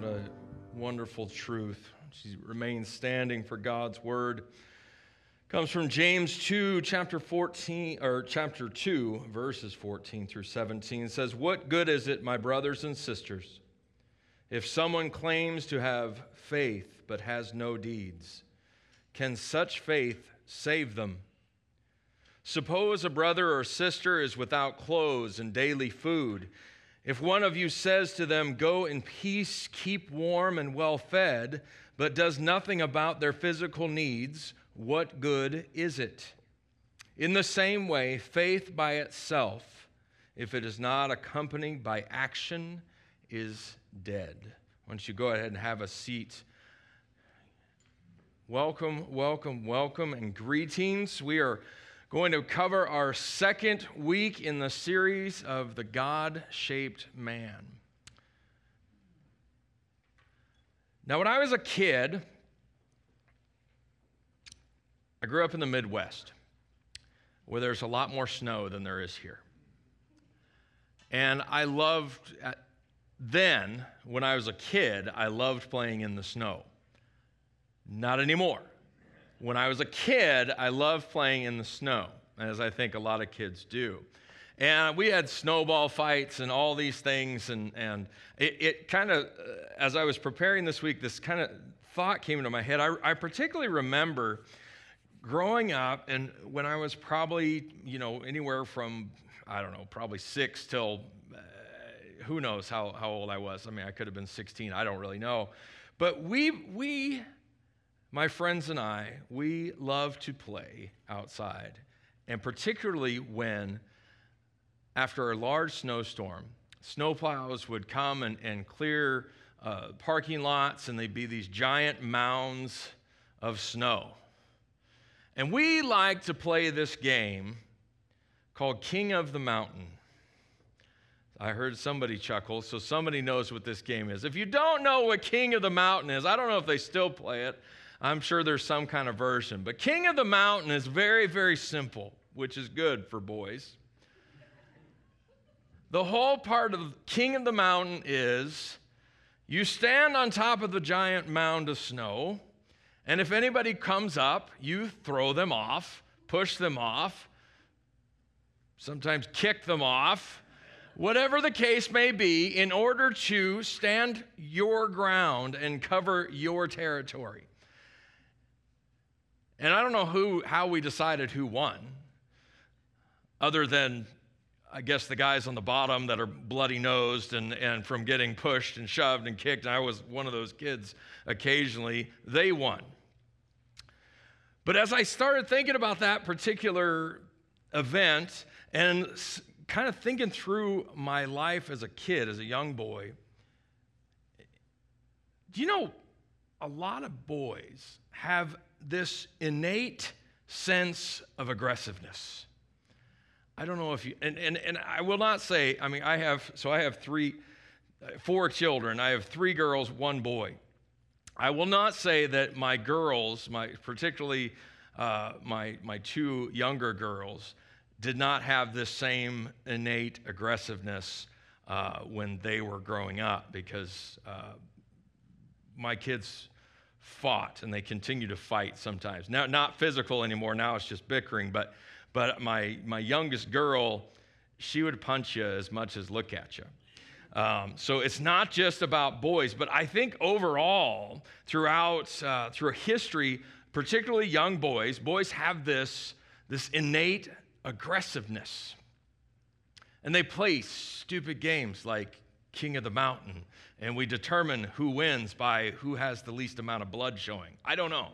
What a wonderful truth. She remains standing for God's word. Comes from James 2, chapter 14, or chapter 2, verses 14 through 17. It says, What good is it, my brothers and sisters, if someone claims to have faith but has no deeds? Can such faith save them? Suppose a brother or sister is without clothes and daily food. If one of you says to them, Go in peace, keep warm and well fed, but does nothing about their physical needs, what good is it? In the same way, faith by itself, if it is not accompanied by action, is dead. Why don't you go ahead and have a seat? Welcome, welcome, welcome, and greetings. We are going to cover our second week in the series of the God shaped man. Now, when I was a kid, I grew up in the Midwest where there's a lot more snow than there is here. And I loved, uh, then, when I was a kid, I loved playing in the snow. Not anymore when I was a kid, I loved playing in the snow, as I think a lot of kids do. And we had snowball fights and all these things. And, and it, it kind of, uh, as I was preparing this week, this kind of thought came into my head. I, I particularly remember growing up, and when I was probably, you know, anywhere from, I don't know, probably six till uh, who knows how, how old I was. I mean, I could have been 16, I don't really know. But we, we my friends and I, we love to play outside, and particularly when, after a large snowstorm, snowplows would come and, and clear uh, parking lots, and they'd be these giant mounds of snow. And we like to play this game called King of the Mountain. I heard somebody chuckle, so somebody knows what this game is. If you don't know what King of the Mountain is, I don't know if they still play it. I'm sure there's some kind of version. But King of the Mountain is very, very simple, which is good for boys. The whole part of King of the Mountain is you stand on top of the giant mound of snow, and if anybody comes up, you throw them off, push them off, sometimes kick them off, whatever the case may be, in order to stand your ground and cover your territory. And I don't know who, how we decided who won, other than, I guess, the guys on the bottom that are bloody nosed and, and from getting pushed and shoved and kicked. And I was one of those kids occasionally, they won. But as I started thinking about that particular event and kind of thinking through my life as a kid, as a young boy, do you know a lot of boys have this innate sense of aggressiveness. I don't know if you, and, and, and I will not say, I mean, I have, so I have three, four children. I have three girls, one boy. I will not say that my girls, my, particularly uh, my, my two younger girls, did not have this same innate aggressiveness uh, when they were growing up because uh, my kids fought and they continue to fight sometimes. Now, not physical anymore, now it's just bickering, but, but my, my youngest girl, she would punch you as much as look at you. Um, so it's not just about boys, but I think overall, throughout uh, through history, particularly young boys, boys have this, this innate aggressiveness. And they play stupid games like King of the Mountain and we determine who wins by who has the least amount of blood showing. I don't know.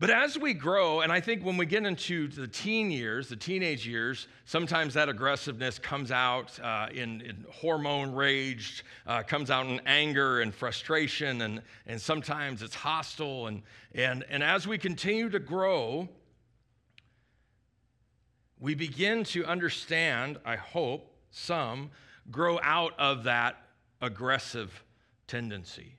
But as we grow, and I think when we get into the teen years, the teenage years, sometimes that aggressiveness comes out uh, in, in, hormone rage, uh, comes out in anger and frustration, and, and sometimes it's hostile. And, and, and as we continue to grow, we begin to understand, I hope, some grow out of that aggressive tendency.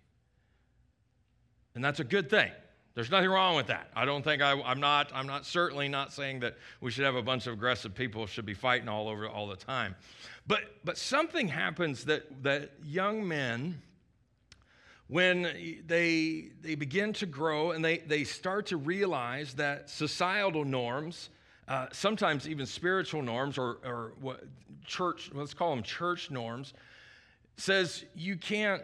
And that's a good thing. There's nothing wrong with that. I don't think I, am not, I'm not certainly not saying that we should have a bunch of aggressive people should be fighting all over all the time. But, but something happens that, that young men, when they, they begin to grow and they, they start to realize that societal norms, uh, sometimes even spiritual norms or, or what church, let's call them church norms, says you can't,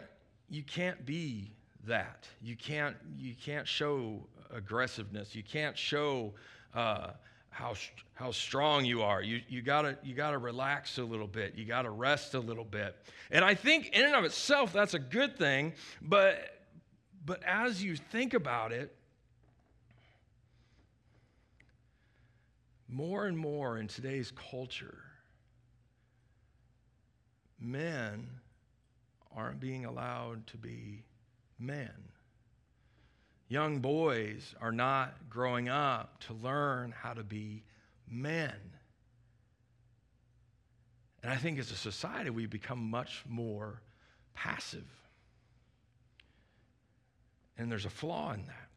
you can't be that. You can't, you can't show aggressiveness. You can't show uh, how, how strong you are. You, you gotta, you gotta relax a little bit. You gotta rest a little bit. And I think in and of itself, that's a good thing. But, but as you think about it, more and more in today's culture, men aren't being allowed to be men. Young boys are not growing up to learn how to be men. And I think as a society, we've become much more passive. And there's a flaw in that.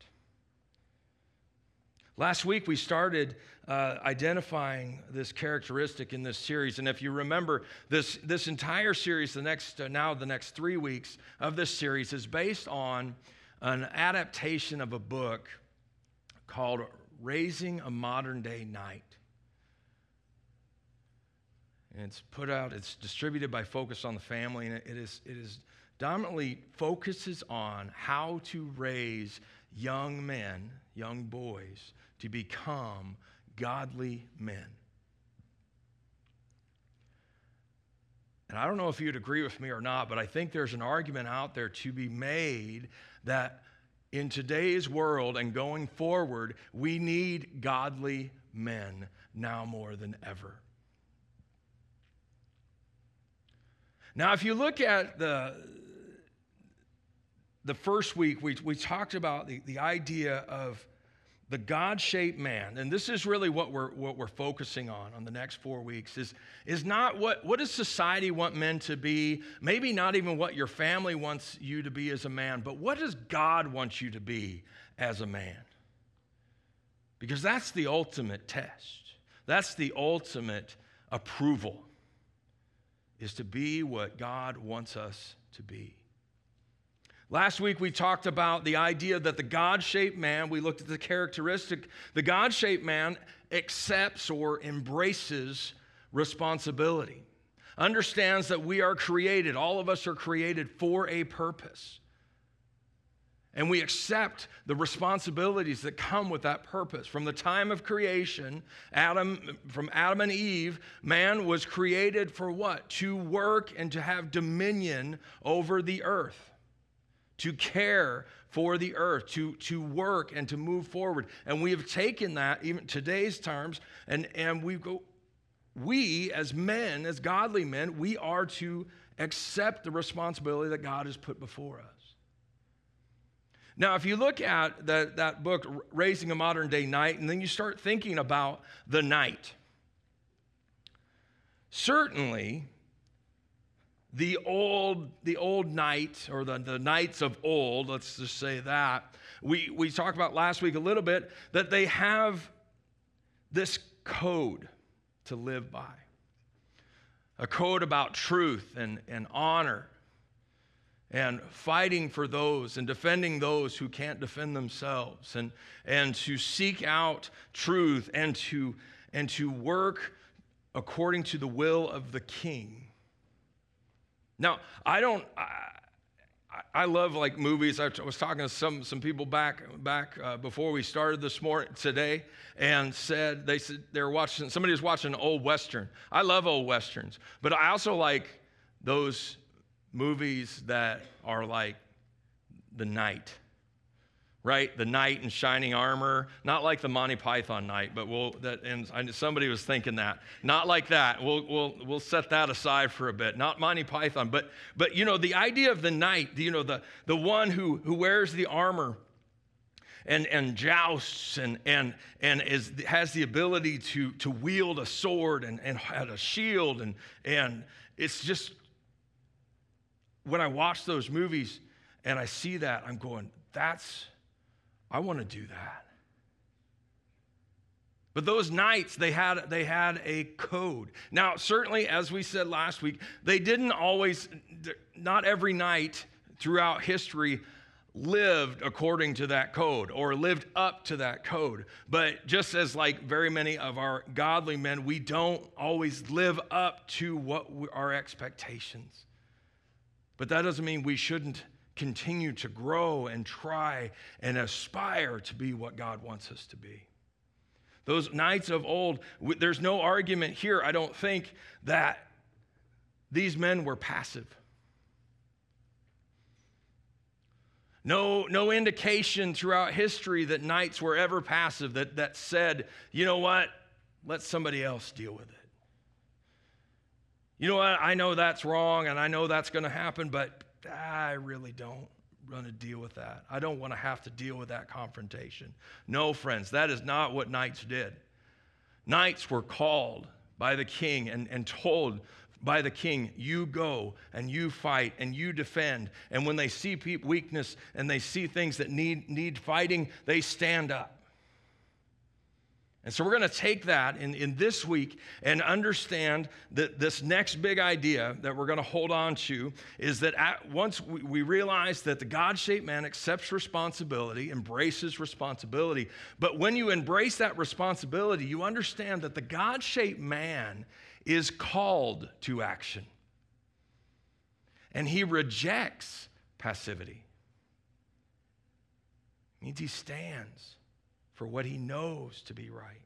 Last week, we started uh, identifying this characteristic in this series. And if you remember, this, this entire series, the next, uh, now the next three weeks of this series, is based on an adaptation of a book called Raising a Modern Day Knight. And it's put out, it's distributed by Focus on the Family, and it is, it is dominantly focuses on how to raise young men, young boys, to become godly men. And I don't know if you'd agree with me or not, but I think there's an argument out there to be made that in today's world and going forward, we need godly men now more than ever. Now, if you look at the, the first week, we, we talked about the, the idea of the god-shaped man and this is really what we're what we're focusing on on the next four weeks is is not what what does society want men to be? Maybe not even what your family wants you to be as a man but what does god want you to be as a man? Because that's the ultimate test. That's the ultimate approval is to be what god wants us to be Last week we talked about the idea that the God shaped man, we looked at the characteristic, the God shaped man accepts or embraces responsibility, understands that we are created, all of us are created for a purpose. And we accept the responsibilities that come with that purpose. From the time of creation, Adam, from Adam and Eve, man was created for what? To work and to have dominion over the earth to care for the earth, to, to work and to move forward. And we have taken that, even today's terms, and, and we go, we as men, as godly men, we are to accept the responsibility that God has put before us. Now, if you look at that, that book, Raising a Modern Day Knight, and then you start thinking about the knight, certainly the old, the old knight, or the, the knights of old, let's just say that, we, we talked about last week a little bit, that they have this code to live by. A code about truth and, and honor and fighting for those and defending those who can't defend themselves and, and to seek out truth and to, and to work according to the will of the king now, I don't. I, I love like movies. I was talking to some some people back back uh, before we started this morning today, and said they said they were watching. Somebody was watching an old western. I love old westerns, but I also like those movies that are like the knight right? The knight in shining armor, not like the Monty Python knight, but we'll that and somebody was thinking that. Not like that. We'll we'll we'll set that aside for a bit. Not Monty Python, but but you know the idea of the knight, you know the the one who who wears the armor and, and jousts and, and, and is, has the ability to, to wield a sword and, and had a shield. And, and it's just, when I watch those movies and I see that, I'm going, that's, I want to do that. But those knights, they had, they had a code. Now, certainly, as we said last week, they didn't always, not every knight throughout history lived according to that code or lived up to that code. But just as like very many of our godly men, we don't always live up to what we, our expectations. But that doesn't mean we shouldn't continue to grow and try and aspire to be what God wants us to be. Those knights of old, there's no argument here, I don't think, that these men were passive. No, no indication throughout history that knights were ever passive, that, that said, you know what, let somebody else deal with it. You know what, I know that's wrong and I know that's going to happen, but I really don't want to deal with that. I don't want to have to deal with that confrontation. No, friends, that is not what knights did. Knights were called by the king and, and told by the king, you go and you fight and you defend. And when they see weakness and they see things that need, need fighting, they stand up. And so we're going to take that in, in this week and understand that this next big idea that we're going to hold on to is that at, once we, we realize that the God shaped man accepts responsibility, embraces responsibility, but when you embrace that responsibility, you understand that the God shaped man is called to action. And he rejects passivity. It means he stands for what he knows to be right.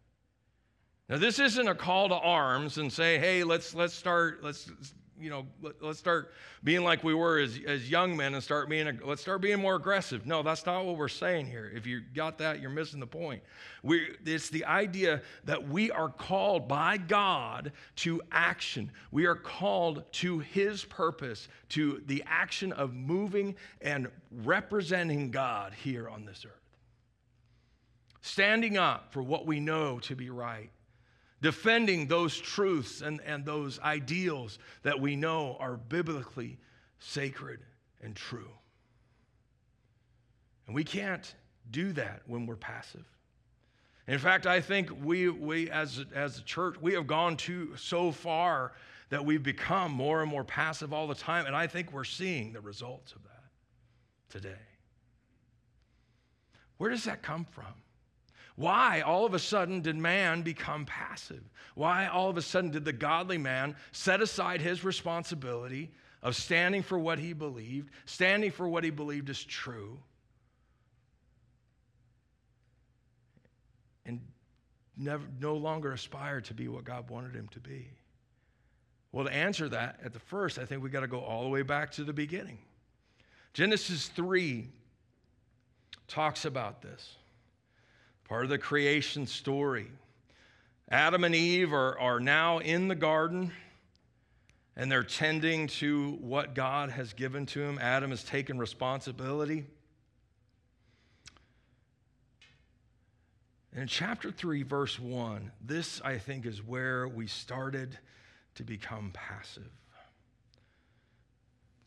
Now, this isn't a call to arms and say, hey, let's, let's start, let's you know, let, us start being like we were as, as young men and start being, let's start being more aggressive. No, that's not what we're saying here. If you got that, you're missing the point. We, it's the idea that we are called by God to action. We are called to His purpose, to the action of moving and representing God here on this earth. Standing up for what we know to be right defending those truths and, and those ideals that we know are biblically sacred and true. And we can't do that when we're passive. In fact, I think we, we as, as a church, we have gone too so far that we've become more and more passive all the time. And I think we're seeing the results of that today. Where does that come from? Why all of a sudden did man become passive? Why all of a sudden did the godly man set aside his responsibility of standing for what he believed, standing for what he believed is true, and never, no longer aspire to be what God wanted him to be? Well, to answer that at the first, I think we got to go all the way back to the beginning. Genesis 3 talks about this part of the creation story. Adam and Eve are, are now in the garden and they're tending to what God has given to him. Adam has taken responsibility. in chapter 3, verse 1, this I think is where we started to become passive.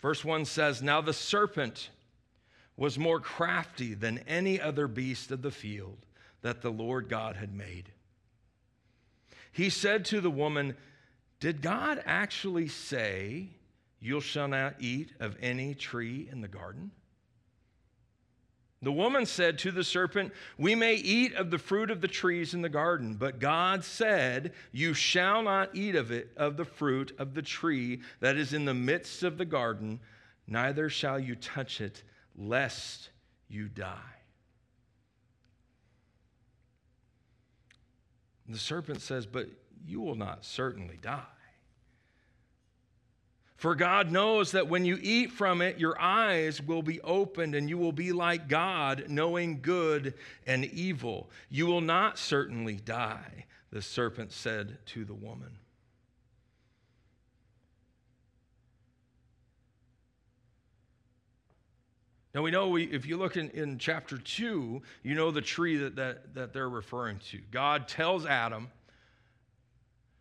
Verse 1 says, Now the serpent was more crafty than any other beast of the field that the Lord God had made. He said to the woman, Did God actually say, You shall not eat of any tree in the garden? The woman said to the serpent, We may eat of the fruit of the trees in the garden, but God said, You shall not eat of it, of the fruit of the tree that is in the midst of the garden, neither shall you touch it, lest you die. And the serpent says, But you will not certainly die. For God knows that when you eat from it, your eyes will be opened and you will be like God, knowing good and evil. You will not certainly die, the serpent said to the woman. Now we know we, if you look in, in chapter 2, you know the tree that, that, that they're referring to. God tells Adam,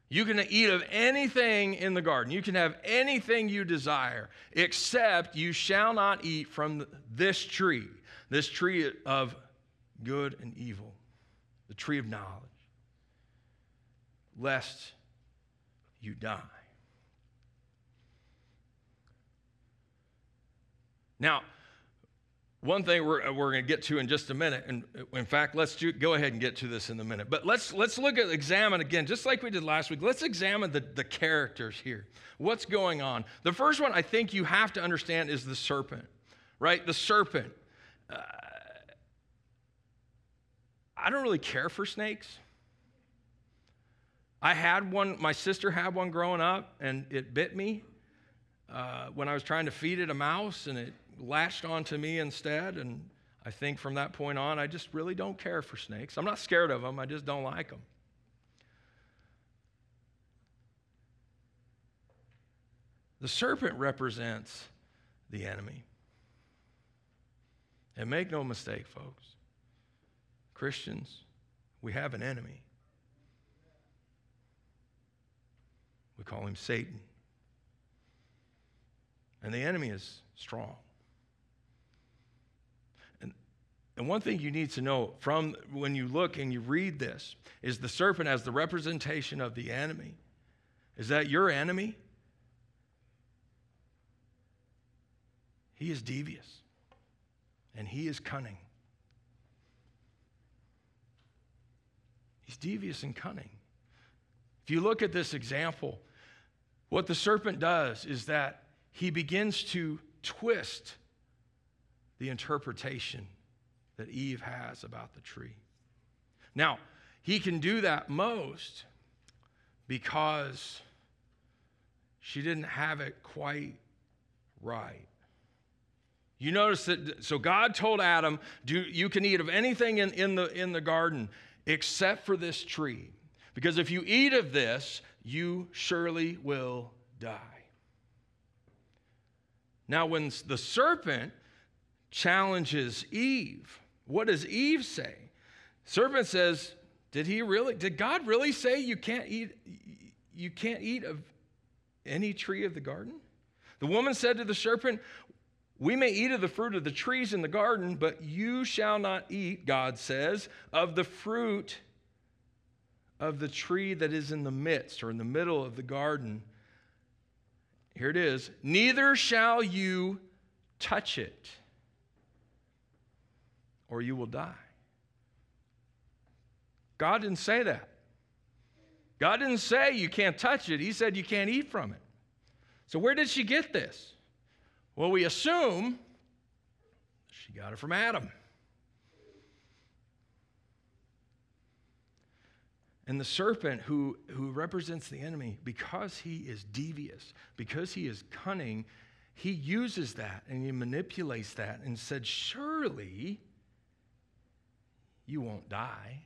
You can eat of anything in the garden. You can have anything you desire, except you shall not eat from this tree, this tree of good and evil, the tree of knowledge, lest you die. Now, one thing we're, we're going to get to in just a minute, and in fact, let's do, go ahead and get to this in a minute. But let's let's look at examine again, just like we did last week. Let's examine the, the characters here. What's going on? The first one I think you have to understand is the serpent, right? The serpent. Uh, I don't really care for snakes. I had one, my sister had one growing up, and it bit me uh, when I was trying to feed it a mouse, and it latched onto me instead. And I think from that point on, I just really don't care for snakes. I'm not scared of them, I just don't like them. The serpent represents the enemy. And make no mistake, folks, Christians, we have an enemy. We call him Satan. And the enemy is strong. And, and one thing you need to know from when you look and you read this is the serpent as the representation of the enemy. Is that your enemy? He is devious and he is cunning. He's devious and cunning. If you look at this example, what the serpent does is that he begins to twist the interpretation that Eve has about the tree. Now, he can do that most because she didn't have it quite right. You notice that, so God told Adam, do, you can eat of anything in, in, the, in the garden except for this tree. Because if you eat of this, you surely will die. Now, when the serpent challenges Eve, what does Eve say? Serpent says, Did he really, did God really say you can't eat, you can't eat of any tree of the garden? The woman said to the serpent, we may eat of the fruit of the trees in the garden, but you shall not eat, God says, of the fruit of the tree that is in the midst or in the middle of the garden. Here it is neither shall you touch it, or you will die. God didn't say that. God didn't say you can't touch it, He said you can't eat from it. So, where did she get this? Well, we assume she got it from Adam. And the serpent, who, who represents the enemy, because he is devious, because he is cunning, he uses that and he manipulates that and said, Surely you won't die.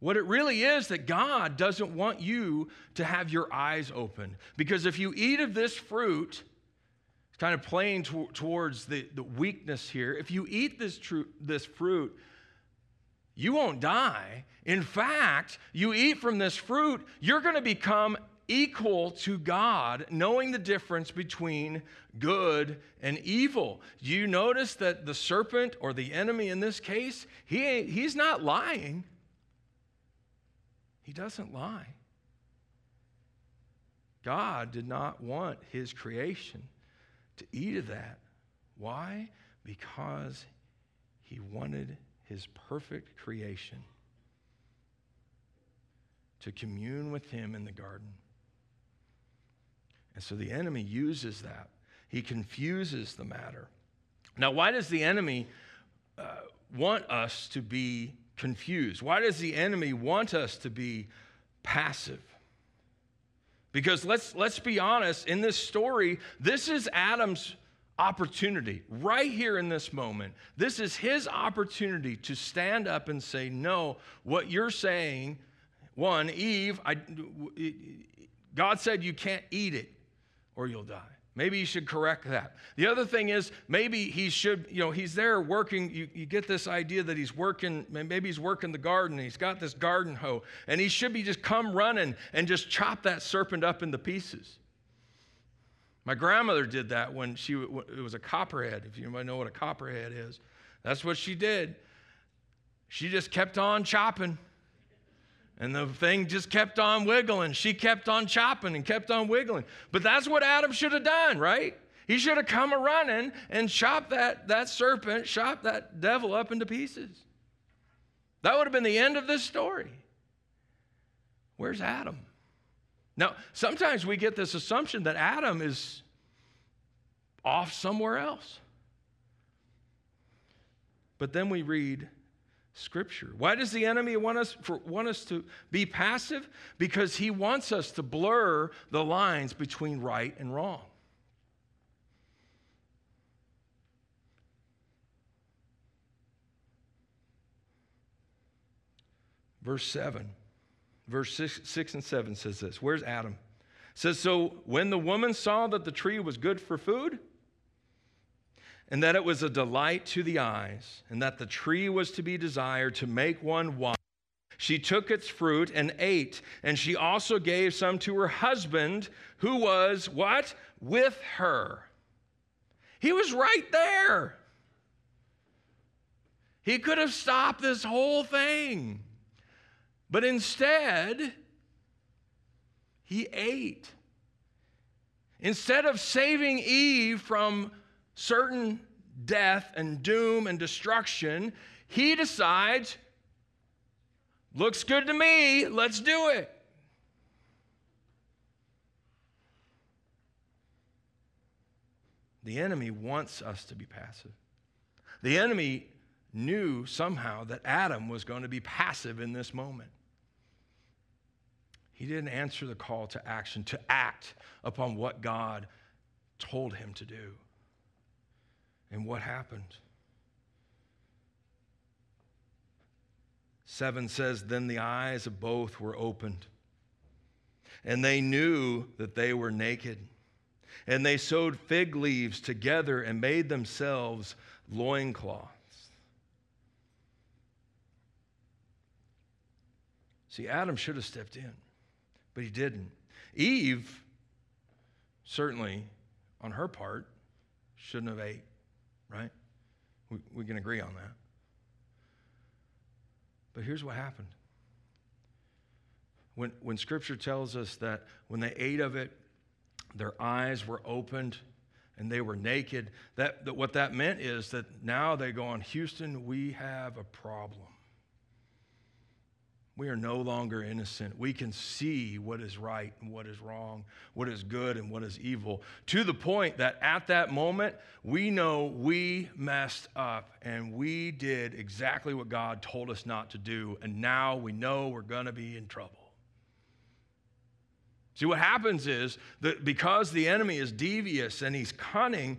What it really is that God doesn't want you to have your eyes open. Because if you eat of this fruit, it's kind of playing to, towards the, the weakness here. If you eat this, tru- this fruit, you won't die. In fact, you eat from this fruit, you're going to become equal to God, knowing the difference between good and evil. You notice that the serpent or the enemy in this case, he, he's not lying. He doesn't lie. God did not want his creation to eat of that. Why? Because he wanted his perfect creation to commune with him in the garden. And so the enemy uses that. He confuses the matter. Now, why does the enemy uh, want us to be confused? Why does the enemy want us to be passive? Because let's, let's be honest, in this story, this is Adam's opportunity right here in this moment. This is his opportunity to stand up and say, No, what you're saying, one, Eve, I, God said you can't eat it or you'll die. Maybe you should correct that. The other thing is, maybe he should, you know, he's there working. You, you get this idea that he's working, maybe he's working the garden. He's got this garden hoe, and he should be just come running and just chop that serpent up into pieces. My grandmother did that when she it was a copperhead. If you might know what a copperhead is, That's what she did. She just kept on chopping. And the thing just kept on wiggling. She kept on chopping and kept on wiggling. But that's what Adam should have done, right? He should have come a running and chopped that, that serpent, chopped that devil up into pieces. That would have been the end of this story. Where's Adam? Now, sometimes we get this assumption that Adam is off somewhere else. But then we read Scripture. Why does the enemy want us, for, want us to be passive? Because he wants us to blur the lines between right and wrong. Verse 7, verse 6, 6 and 7 says this. Where's Adam? It says, So when the woman saw that the tree was good for food, and that it was a delight to the eyes, and that the tree was to be desired to make one wise. She took its fruit and ate, and she also gave some to her husband, who was what? With her. He was right there. He could have stopped this whole thing. But instead, he ate. Instead of saving Eve from certain death and doom and destruction, he decides, looks good to me, let's do it. The enemy wants us to be passive. The enemy knew somehow that Adam was going to be passive in this moment. He didn't answer the call to action, to act upon what God told him to do. And what happened? Seven says, Then the eyes of both were opened, and they knew that they were naked. And they sewed fig leaves together and made themselves loincloths. See, Adam should have stepped in, but he didn't. Eve, certainly on her part, shouldn't have ate right? We, we can agree on that. But here's what happened. When, when Scripture tells us that when they ate of it, their eyes were opened and they were naked, that, that what that meant is that now they go on, Houston, we have a problem. We are no longer innocent. We can see what is right and what is wrong, what is good and what is evil, to the point that at that moment, we know we messed up and we did exactly what God told us not to do. And now we know we're going to be in trouble. See, what happens is that because the enemy is devious and he's cunning,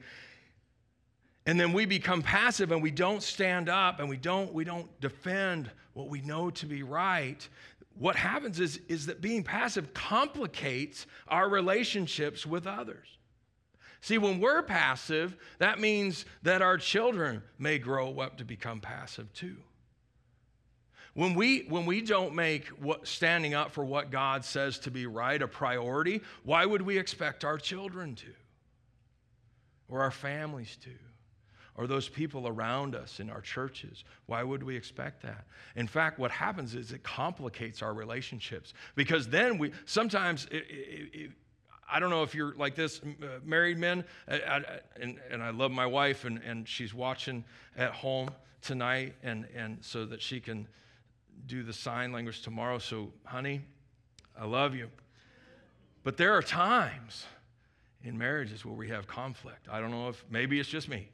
and then we become passive and we don't stand up and we don't, we don't defend what we know to be right. What happens is, is that being passive complicates our relationships with others. See, when we're passive, that means that our children may grow up to become passive too. When we, when we don't make what, standing up for what God says to be right a priority, why would we expect our children to? Or our families to? Or those people around us in our churches. Why would we expect that? In fact, what happens is it complicates our relationships because then we sometimes. It, it, it, I don't know if you're like this, uh, married men, I, I, and, and I love my wife, and, and she's watching at home tonight, and, and so that she can do the sign language tomorrow. So, honey, I love you. But there are times in marriages where we have conflict. I don't know if maybe it's just me.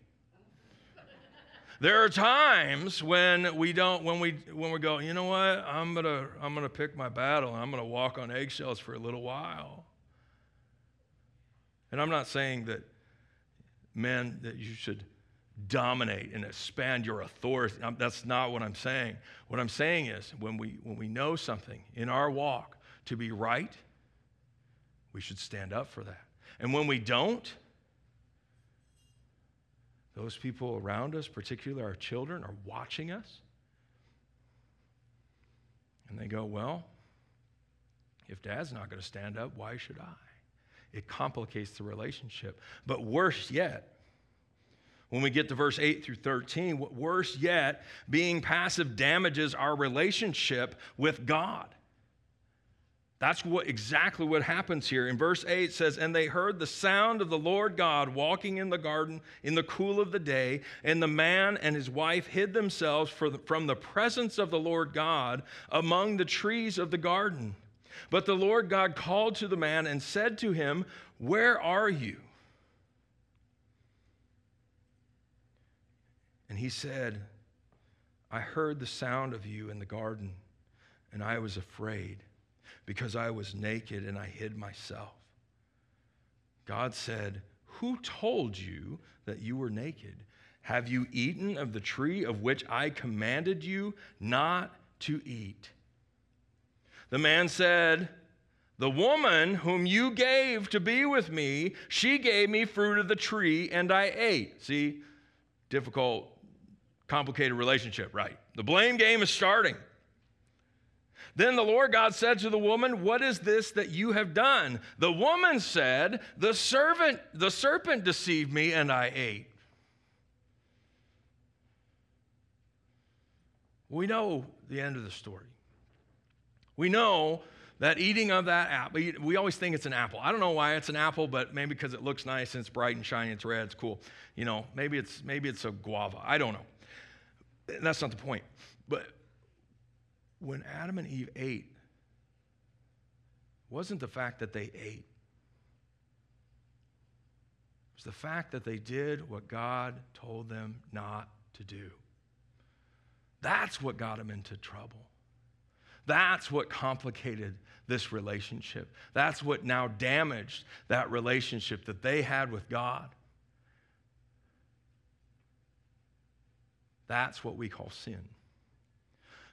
There are times when we don't, when we when we go, you know what, I'm gonna I'm gonna pick my battle and I'm gonna walk on eggshells for a little while. And I'm not saying that men that you should dominate and expand your authority. That's not what I'm saying. What I'm saying is when we when we know something in our walk to be right, we should stand up for that. And when we don't, those people around us, particularly our children, are watching us. And they go, Well, if dad's not going to stand up, why should I? It complicates the relationship. But worse yet, when we get to verse 8 through 13. Worse yet, being passive damages our relationship with God. That's what exactly what happens here. In verse 8 says, And they heard the sound of the Lord God walking in the garden in the cool of the day, and the man and his wife hid themselves from the presence of the Lord God among the trees of the garden. But the Lord God called to the man and said to him, Where are you? And he said, I heard the sound of you in the garden, and I was afraid because I was naked and I hid myself. God said, Who told you that you were naked? Have you eaten of the tree of which I commanded you not to eat? The man said, The woman whom you gave to be with me, she gave me fruit of the tree and I ate. See, difficult, complicated relationship, right? The blame game is starting. Then the Lord God said to the woman, What is this that you have done? The woman said, The servant, the serpent deceived me and I ate. We know the end of the story. We know that eating of that apple, we always think it's an apple. I don't know why it's an apple, but maybe because it looks nice and it's bright and shiny, it's red, it's cool. You know, maybe it's maybe it's a guava. I don't know. That's not the point. But when Adam and Eve ate wasn't the fact that they ate. It was the fact that they did what God told them not to do. That's what got them into trouble. That's what complicated this relationship. That's what now damaged that relationship that they had with God. That's what we call sin.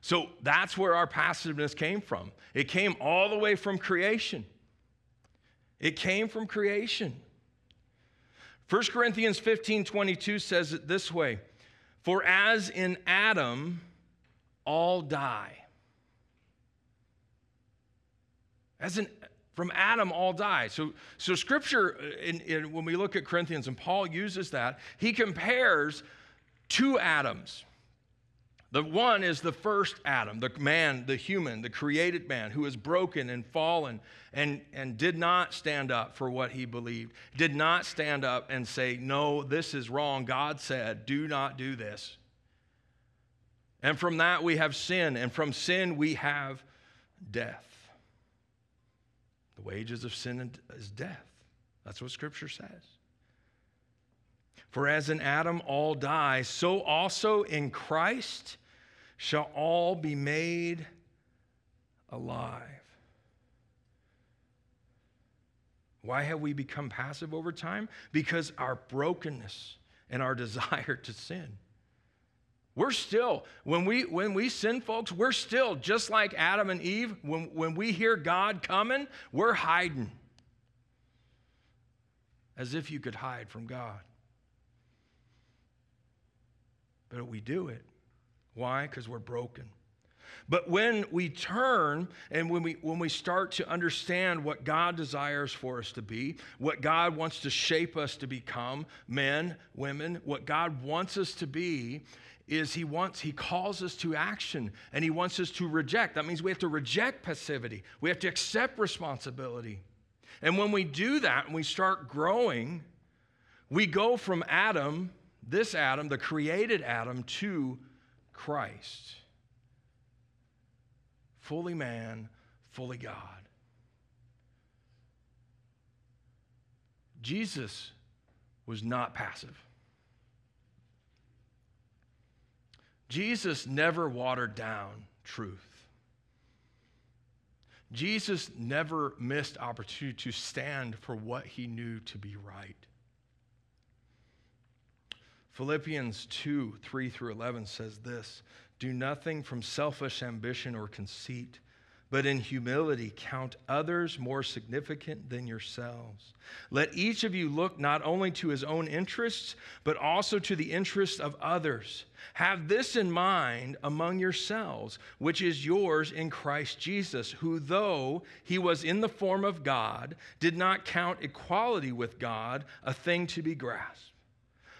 So that's where our passiveness came from. It came all the way from creation. It came from creation. 1 Corinthians 15 22 says it this way For as in Adam all die. As in, from Adam all die. So, so scripture, in, in, when we look at Corinthians, and Paul uses that, he compares two Adams. The one is the first Adam, the man, the human, the created man who is broken and fallen and, and did not stand up for what he believed, did not stand up and say, No, this is wrong. God said, Do not do this. And from that we have sin, and from sin we have death. The wages of sin is death. That's what Scripture says. For as in Adam all die, so also in Christ shall all be made alive. Why have we become passive over time? Because our brokenness and our desire to sin. We're still, when we when we sin, folks, we're still just like Adam and Eve. When, when we hear God coming, we're hiding. As if you could hide from God. But we do it why? Because we're broken. But when we turn and when we, when we start to understand what God desires for us to be, what God wants to shape us to become, men, women, what God wants us to be, is he wants he calls us to action and he wants us to reject that means we have to reject passivity we have to accept responsibility and when we do that and we start growing we go from adam this adam the created adam to Christ. Fully man, fully God. Jesus was not passive. Jesus never watered down truth. Jesus never missed opportunity to stand for what he knew to be right. Philippians 2 3 through 11 says this Do nothing from selfish ambition or conceit, but in humility count others more significant than yourselves. Let each of you look not only to his own interests, but also to the interests of others. Have this in mind among yourselves, which is yours in Christ Jesus, who, though he was in the form of God, did not count equality with God a thing to be grasped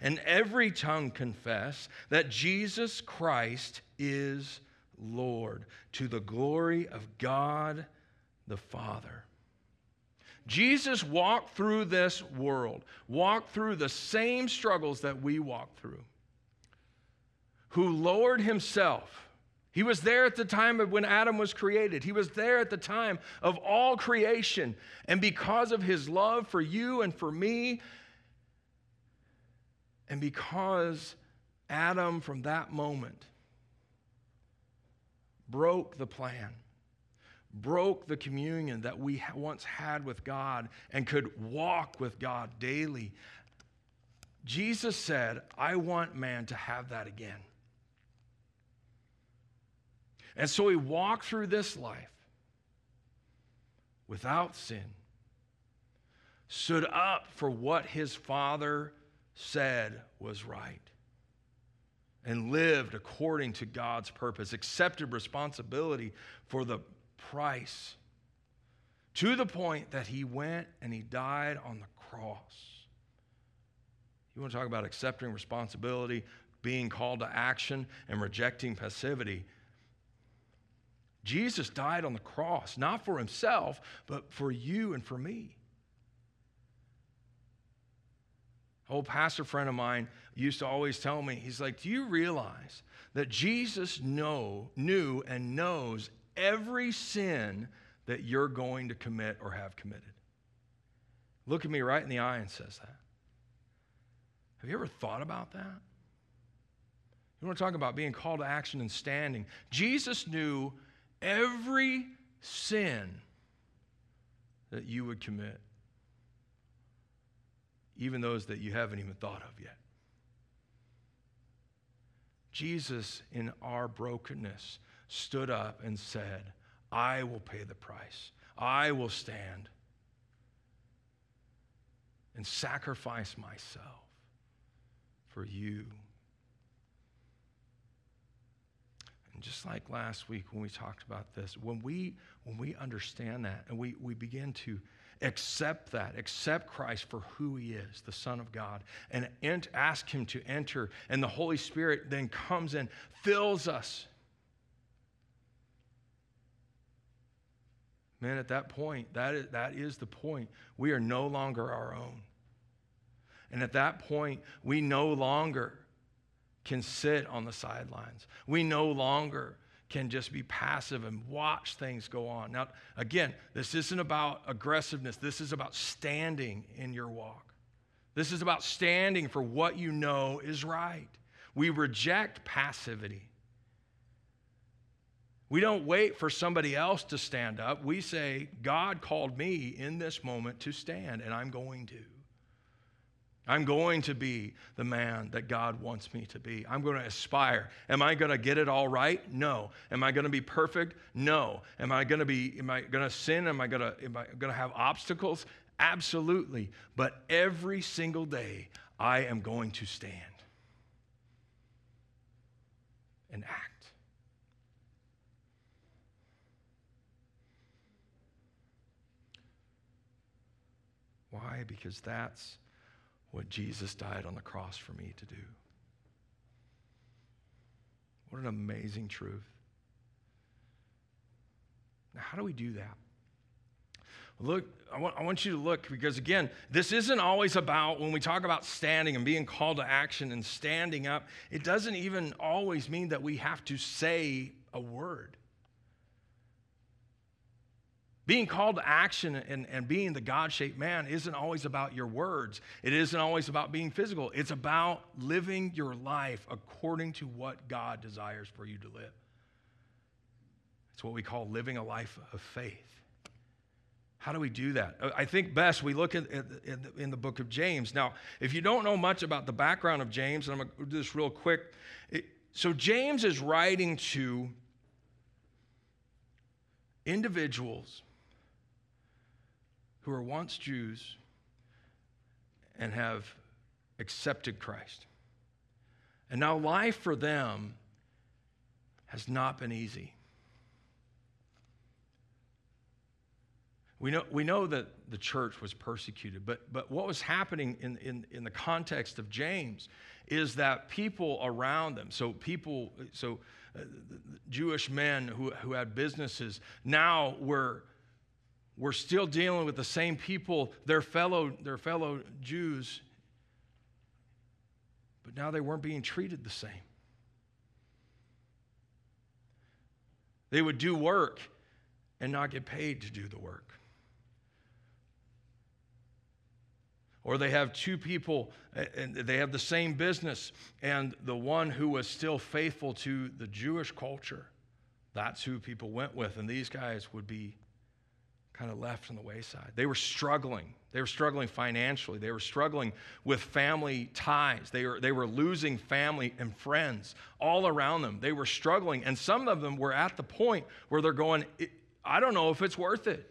and every tongue confess that Jesus Christ is Lord, to the glory of God the Father. Jesus walked through this world, walked through the same struggles that we walk through who lowered himself. He was there at the time of when Adam was created. He was there at the time of all creation. And because of his love for you and for me, and because Adam from that moment broke the plan, broke the communion that we once had with God and could walk with God daily, Jesus said, I want man to have that again. And so he walked through this life without sin, stood up for what his father said was right, and lived according to God's purpose, accepted responsibility for the price to the point that he went and he died on the cross. You want to talk about accepting responsibility, being called to action, and rejecting passivity? Jesus died on the cross, not for himself, but for you and for me. An old pastor friend of mine used to always tell me, he's like, Do you realize that Jesus know, knew and knows every sin that you're going to commit or have committed? Look at me right in the eye and says that. Have you ever thought about that? You want to talk about being called to action and standing. Jesus knew every sin that you would commit, even those that you haven't even thought of yet. Jesus, in our brokenness, stood up and said, I will pay the price. I will stand and sacrifice myself for you. And just like last week when we talked about this, when we when we understand that and we, we begin to accept that, accept Christ for who he is, the Son of God, and ent- ask him to enter, and the Holy Spirit then comes and fills us. Man, at that point, that is, that is the point. We are no longer our own. And at that point, we no longer can sit on the sidelines. We no longer can just be passive and watch things go on. Now, again, this isn't about aggressiveness, this is about standing in your walk. This is about standing for what you know is right. We reject passivity. We don't wait for somebody else to stand up. We say, God called me in this moment to stand, and I'm going to. I'm going to be the man that God wants me to be. I'm going to aspire. Am I going to get it all right? No. Am I going to be perfect? No. Am I going to be am I going to sin? Am I going to am I going to have obstacles? Absolutely. But every single day I am going to stand and act. Why? Because that's what Jesus died on the cross for me to do. What an amazing truth. Now, how do we do that? Look, I want, I want you to look because, again, this isn't always about when we talk about standing and being called to action and standing up, it doesn't even always mean that we have to say a word. Being called to action and, and being the God shaped man isn't always about your words. It isn't always about being physical. It's about living your life according to what God desires for you to live. It's what we call living a life of faith. How do we do that? Uh, I think best we look at, in the book of James. Now, if you don't know much about the background of James, and I'm going to do this real quick. It, so, James is writing to individuals who are once Jews and have accepted Christ. And now, life for them has not been easy. We know, we know that the church was persecuted, but, but what was happening in, in, in the context of James is that people around them, so people, so uh, Jewish men who, who had businesses, now were, were still dealing with the same people, their fellow, their fellow Jews, but now they weren't being treated the same. They would do work and not get paid to do the work. Or they have two people and they have the same business, and the one who was still faithful to the Jewish culture, that's who people went with. And these guys would be kind of left on the wayside. They were struggling. They were struggling financially. They were struggling with family ties. They were, they were losing family and friends all around them. They were struggling. And some of them were at the point where they're going, I don't know if it's worth it.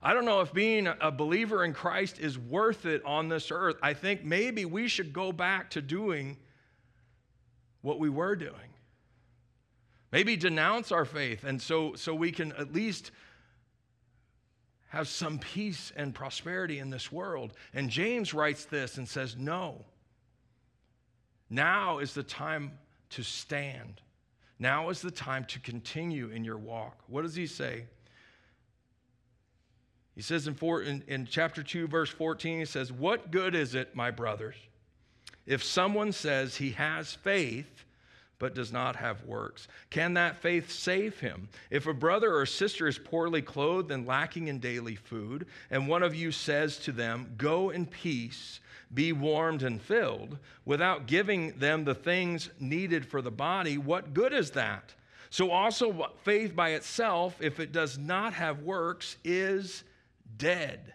I don't know if being a believer in Christ is worth it on this earth. I think maybe we should go back to doing what we were doing. Maybe denounce our faith, and so, so we can at least have some peace and prosperity in this world. And James writes this and says, No. Now is the time to stand. Now is the time to continue in your walk. What does he say? He says in, four, in, in chapter 2, verse 14, he says, What good is it, my brothers, if someone says he has faith but does not have works? Can that faith save him? If a brother or sister is poorly clothed and lacking in daily food, and one of you says to them, Go in peace, be warmed and filled, without giving them the things needed for the body, what good is that? So also, faith by itself, if it does not have works, is dead.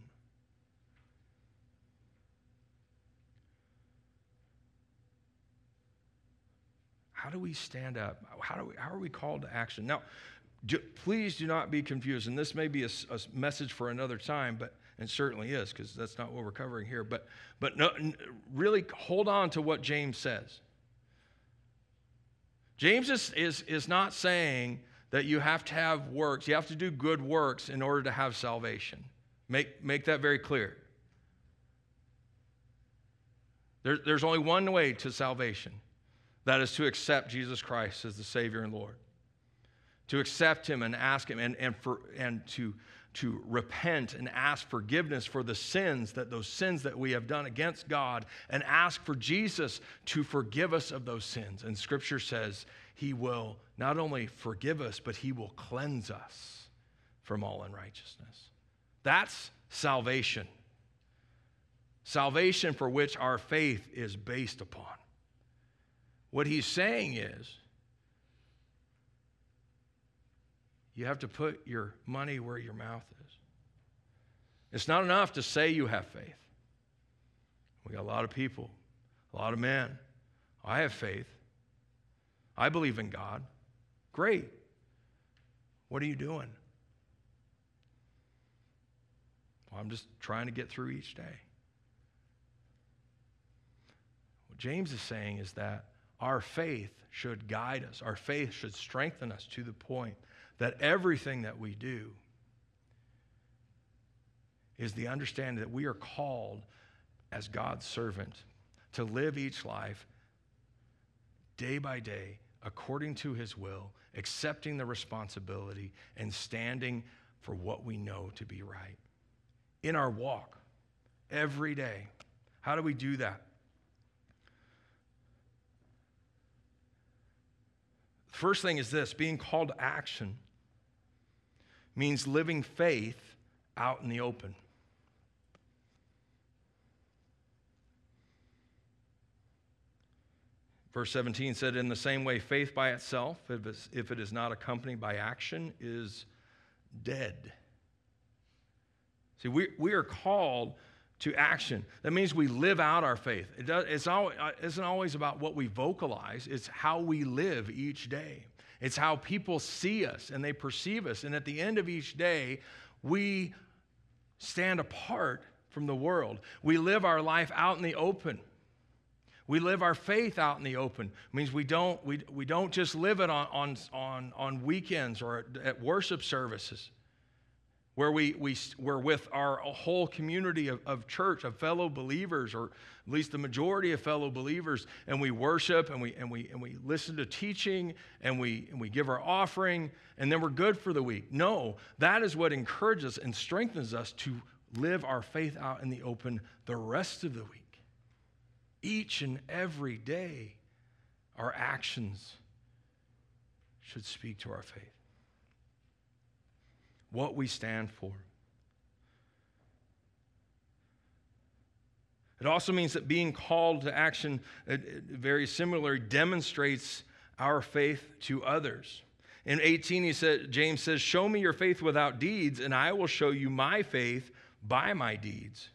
Do we stand up? How, do we, how are we called to action? Now, do, please do not be confused, and this may be a, a message for another time, but and certainly is because that's not what we're covering here. But, but no, really hold on to what James says. James is, is, is not saying that you have to have works, you have to do good works in order to have salvation. Make, make that very clear. There, there's only one way to salvation that is to accept Jesus Christ as the Savior and Lord. To accept Him and ask Him and, and, for, and to to repent and ask forgiveness for the sins that those sins that we have done against God and ask for Jesus to forgive us of those sins. And scripture says he will not only forgive us, but he will cleanse us from all unrighteousness. That's salvation. Salvation for which our faith is based upon. What he's saying is, You have to put your money where your mouth is. It's not enough to say you have faith. We got a lot of people, a lot of men. I have faith. I believe in God. Great. What are you doing? Well, I'm just trying to get through each day. What James is saying is that our faith should guide us, our faith should strengthen us to the point that everything that we do is the understanding that we are called as God's servant to live each life day by day according to his will, accepting the responsibility, and standing for what we know to be right in our walk every day. How do we do that? First thing is this being called to action means living faith out in the open. Verse 17 said, In the same way, faith by itself, if it is not accompanied by action, is dead. See, we, we are called to action. That means we live out our faith. It does, it's always, uh, isn't always about what we vocalize, it's how we live each day. It's how people see us and they perceive us. And at the end of each day, we stand apart from the world. We live our life out in the open. We live our faith out in the open. It means we don't, we, we don't just live it on, on, on, on weekends or at worship services where we, we, we're with our whole community of, of church, of fellow believers, or at least the majority of fellow believers, and we worship and we, and we, and we listen to teaching and we, and we give our offering, and then we're good for the week. No, that is what encourages and strengthens us to live our faith out in the open the rest of the week. Each and every day, our actions should speak to our faith what we stand for. It also means that being called to action, uh, very similar, demonstrates our faith to others. In 18, he said, James says, Show me your faith without deeds, and I will show you my faith by my deeds.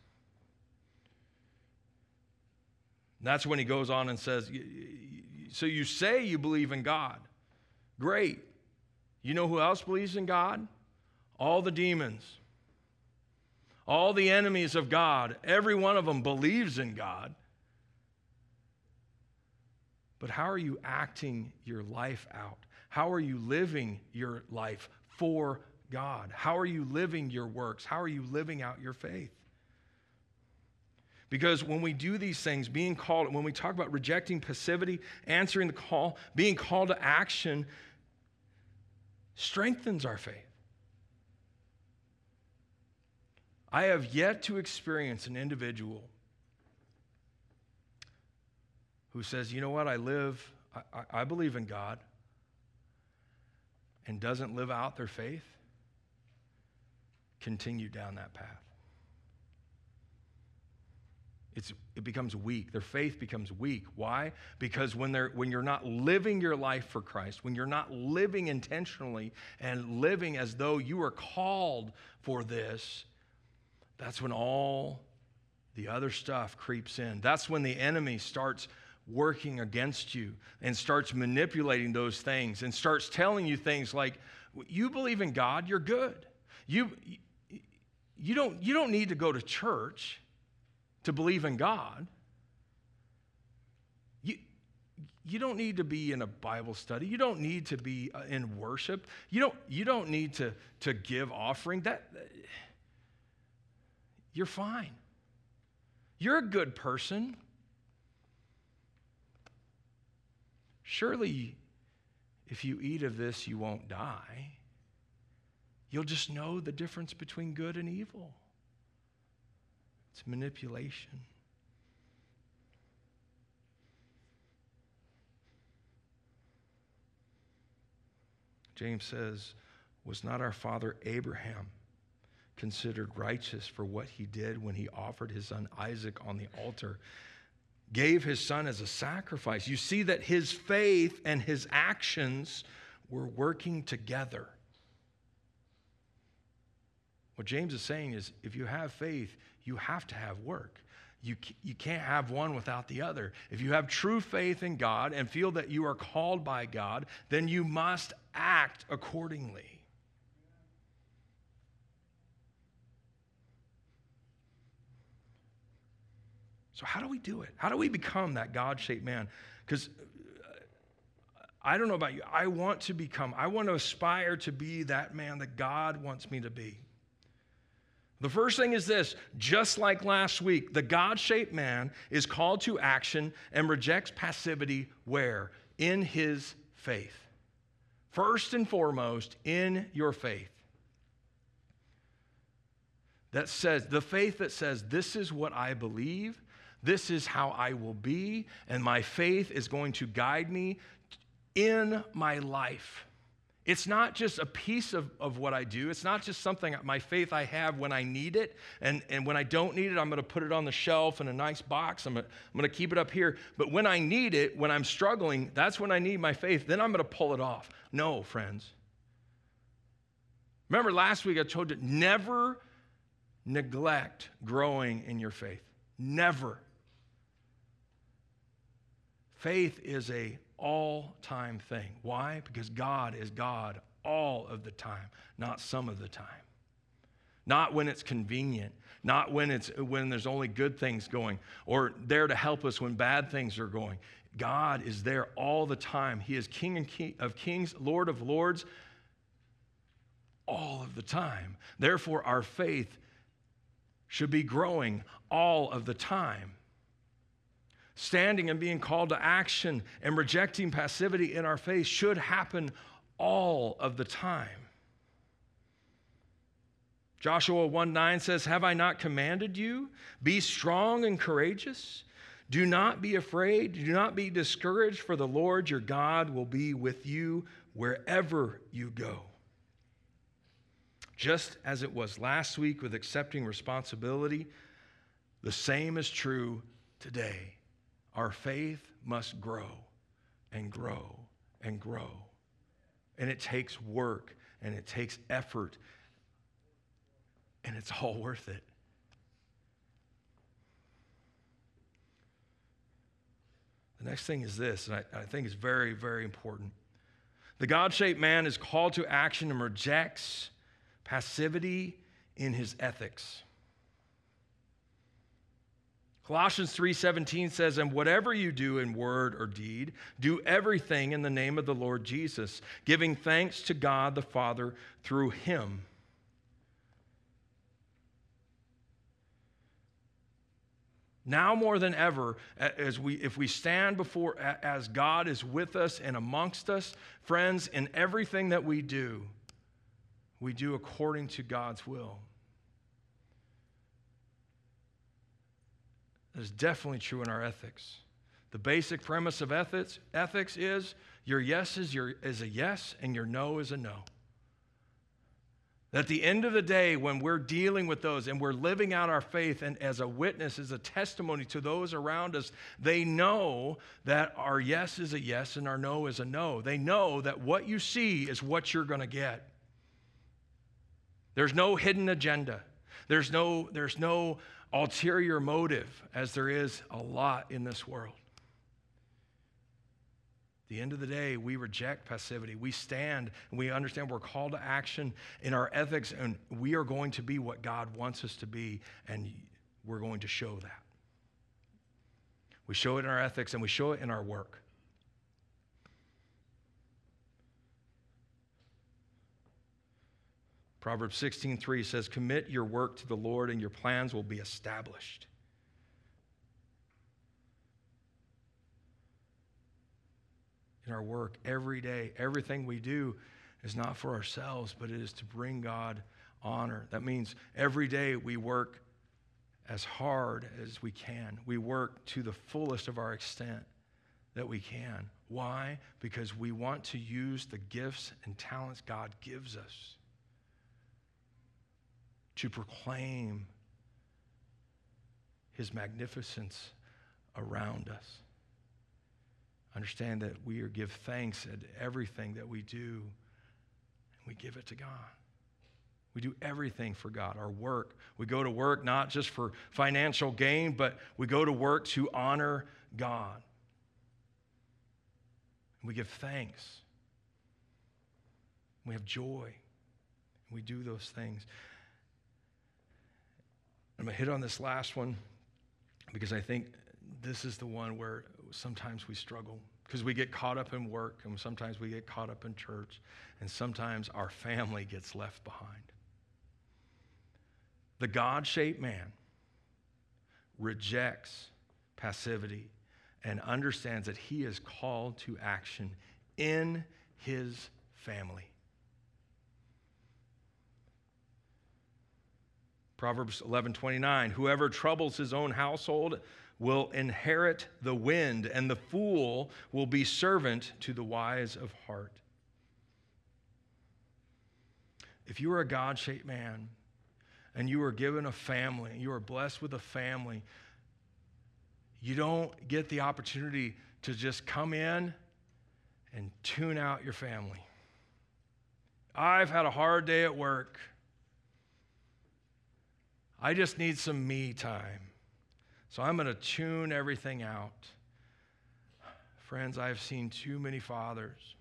That's when he goes on and says, So you say you believe in God. Great. You know who else believes in God? All the demons, all the enemies of God, every one of them believes in God. But how are you acting your life out? How are you living your life for God? How are you living your works? How are you living out your faith? Because when we do these things, being called, when we talk about rejecting passivity, answering the call, being called to action, strengthens our faith. I have yet to experience an individual who says, you know what, I live, I, I, believe in God, and doesn't live out their faith, continue down that path. It's, it becomes weak. Their faith becomes weak. Why? Because when, they're, when you're not living your life for Christ, when you're not living intentionally and living as though you are called for this, that's when all the other stuff creeps in. That's when the enemy starts working against you and starts manipulating those things and starts telling you things like, you believe in God, you're good. You, you, don't, you don't need to go to church to believe in God. You, you don't need to be in a Bible study. You don't need to be uh, in worship. You don't, you don't need to, to give offering. That, you're fine. You're a good person. Surely, if you eat of this, you won't die. You'll just know the difference between good and evil. It's manipulation. James says, Was not our father Abraham considered righteous for what he did when he offered his son Isaac on the altar, gave his son as a sacrifice. You see that his faith and his actions were working together. What James is saying is if you have faith, you have to have work. You, you can't have one without the other. If you have true faith in God and feel that you are called by God, then you must act accordingly. So, how do we do it? How do we become that God shaped man? Because uh, I don't know about you. I want to become, I want to aspire to be that man that God wants me to be. The first thing is this just like last week, the God shaped man is called to action and rejects passivity where? In his faith. First and foremost, in your faith. That says, the faith that says, this is what I believe, this is how I will be, and my faith is going to guide me in my life. It's not just a piece of, of what I do. It's not just something, my faith I have when I need it. And, and when I don't need it, I'm going to put it on the shelf in a nice box. I'm going I'm to keep it up here. But when I need it, when I'm struggling, that's when I need my faith. Then I'm going to pull it off. No, friends. Remember last week I told you never neglect growing in your faith. Never. Faith is a all time thing. Why? Because God is God all of the time, not some of the time. Not when it's convenient, not when it's when there's only good things going or there to help us when bad things are going. God is there all the time. He is King and King of kings, Lord of lords all of the time. Therefore our faith should be growing all of the time standing and being called to action and rejecting passivity in our faith should happen all of the time. Joshua 1 9 says, Have I not commanded you? Be strong and courageous. Do not be afraid. Do not be discouraged, for the Lord your God will be with you wherever you go. Just as it was last week with accepting responsibility, the same is true today. Our faith must grow and grow and grow. And it takes work and it takes effort, and it's all worth it. The next thing is this, and I, I think it's very, very important. The God shaped man is called to action and rejects passivity in his ethics. Colossians 3:17 says, "And whatever you do in word or deed, do everything in the name of the Lord Jesus, giving thanks to God the Father through him." Now more than ever, as we, if we stand before, as God is with us and amongst us, friends, in everything that we do, we do according to God's will. That is definitely true in our ethics. The basic premise of ethics, ethics is your yes is, your, is a yes and your no is a no. At the end of the day, when we're dealing with those and we're living out our faith and as a witness, as a testimony to those around us, they know that our yes is a yes and our no is a no. They know that what you see is what you're going to get. There's no hidden agenda. There's no, there's no ulterior motive, as there is a lot in this world. At the end of the day, we reject passivity. We stand and we understand we're called to action in our ethics, and we are going to be what God wants us to be, and we're going to show that. We show it in our ethics and we show it in our work. Proverbs 16:3 says, "Commit your work to the Lord and your plans will be established." In our work every day, everything we do is not for ourselves, but it is to bring God honor. That means every day we work as hard as we can. We work to the fullest of our extent that we can. Why? Because we want to use the gifts and talents God gives us to proclaim his magnificence around us. Understand that we are give thanks at everything that we do, and we give it to God. We do everything for God. Our work. We go to work not just for financial gain, but we go to work to honor God. We give thanks. We have joy. We do those things. I'm going to hit on this last one. because I think this is the one where sometimes we struggle because we get caught up in work and sometimes we get caught up in church and sometimes our family gets left behind. The God shaped man rejects passivity and understands that he is called to action in his family. Proverbs 11:29 Whoever troubles his own household will inherit the wind and the fool will be servant to the wise of heart. If you are a God-shaped man and you are given a family, you are blessed with a family, you don't get the opportunity to just come in and tune out your family. I've had a hard day at work. I just need some me time. So I'm going to tune everything out. Friends, I've seen too many fathers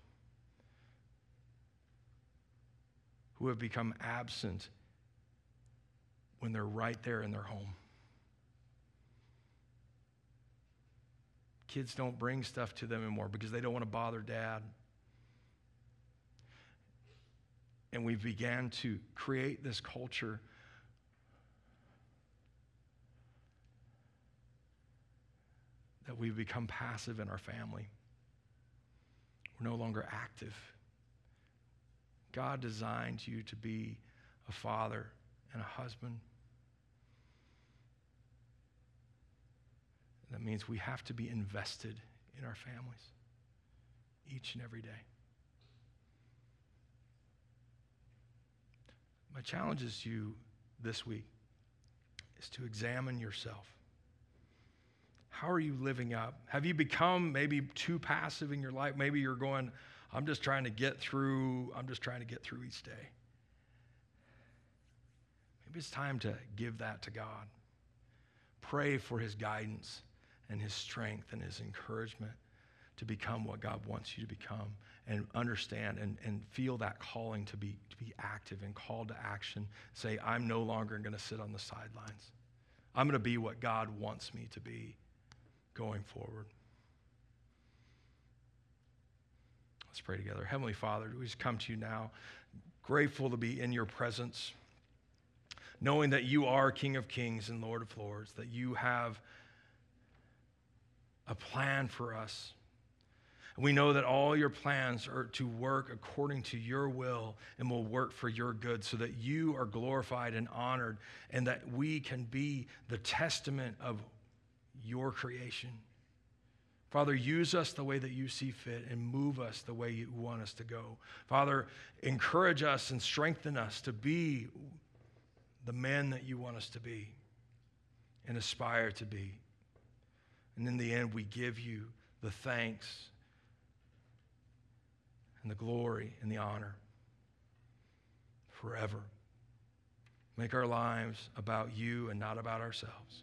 who have become absent when they're right there in their home. Kids don't bring stuff to them anymore because they don't want to bother dad. And we began to create this culture that we've become passive in our family. We're no longer active. God designed you to be a father and a husband. That means we have to be invested in our families each and every day. My challenge is to you this week is to examine yourself. How are you living up? Have you become maybe too passive in your life? Maybe you're going, I'm just trying to get through, I'm just trying to get through each day. Maybe it's time to give that to God. Pray for his guidance and his strength and his encouragement to become what God wants you to become and understand and, and feel that calling to be, to be active and called to action. Say, I'm no longer going to sit on the sidelines. I'm going to be what God wants me to be going forward. Let's pray together. Heavenly Father, we just come to you now, grateful to be in your presence, knowing that you are King of Kings and Lord of Lords, that you have a plan for us. We know that all your plans are to work according to your will and will work for your good so that you are glorified and honored and that we can be the testament of your creation. Father, use us the way that you see fit and move us the way you want us to go. Father, encourage us and strengthen us to be the man that you want us to be and aspire to be. And in the end, we give you the thanks and the glory and the honor forever. Make our lives about you and not about ourselves.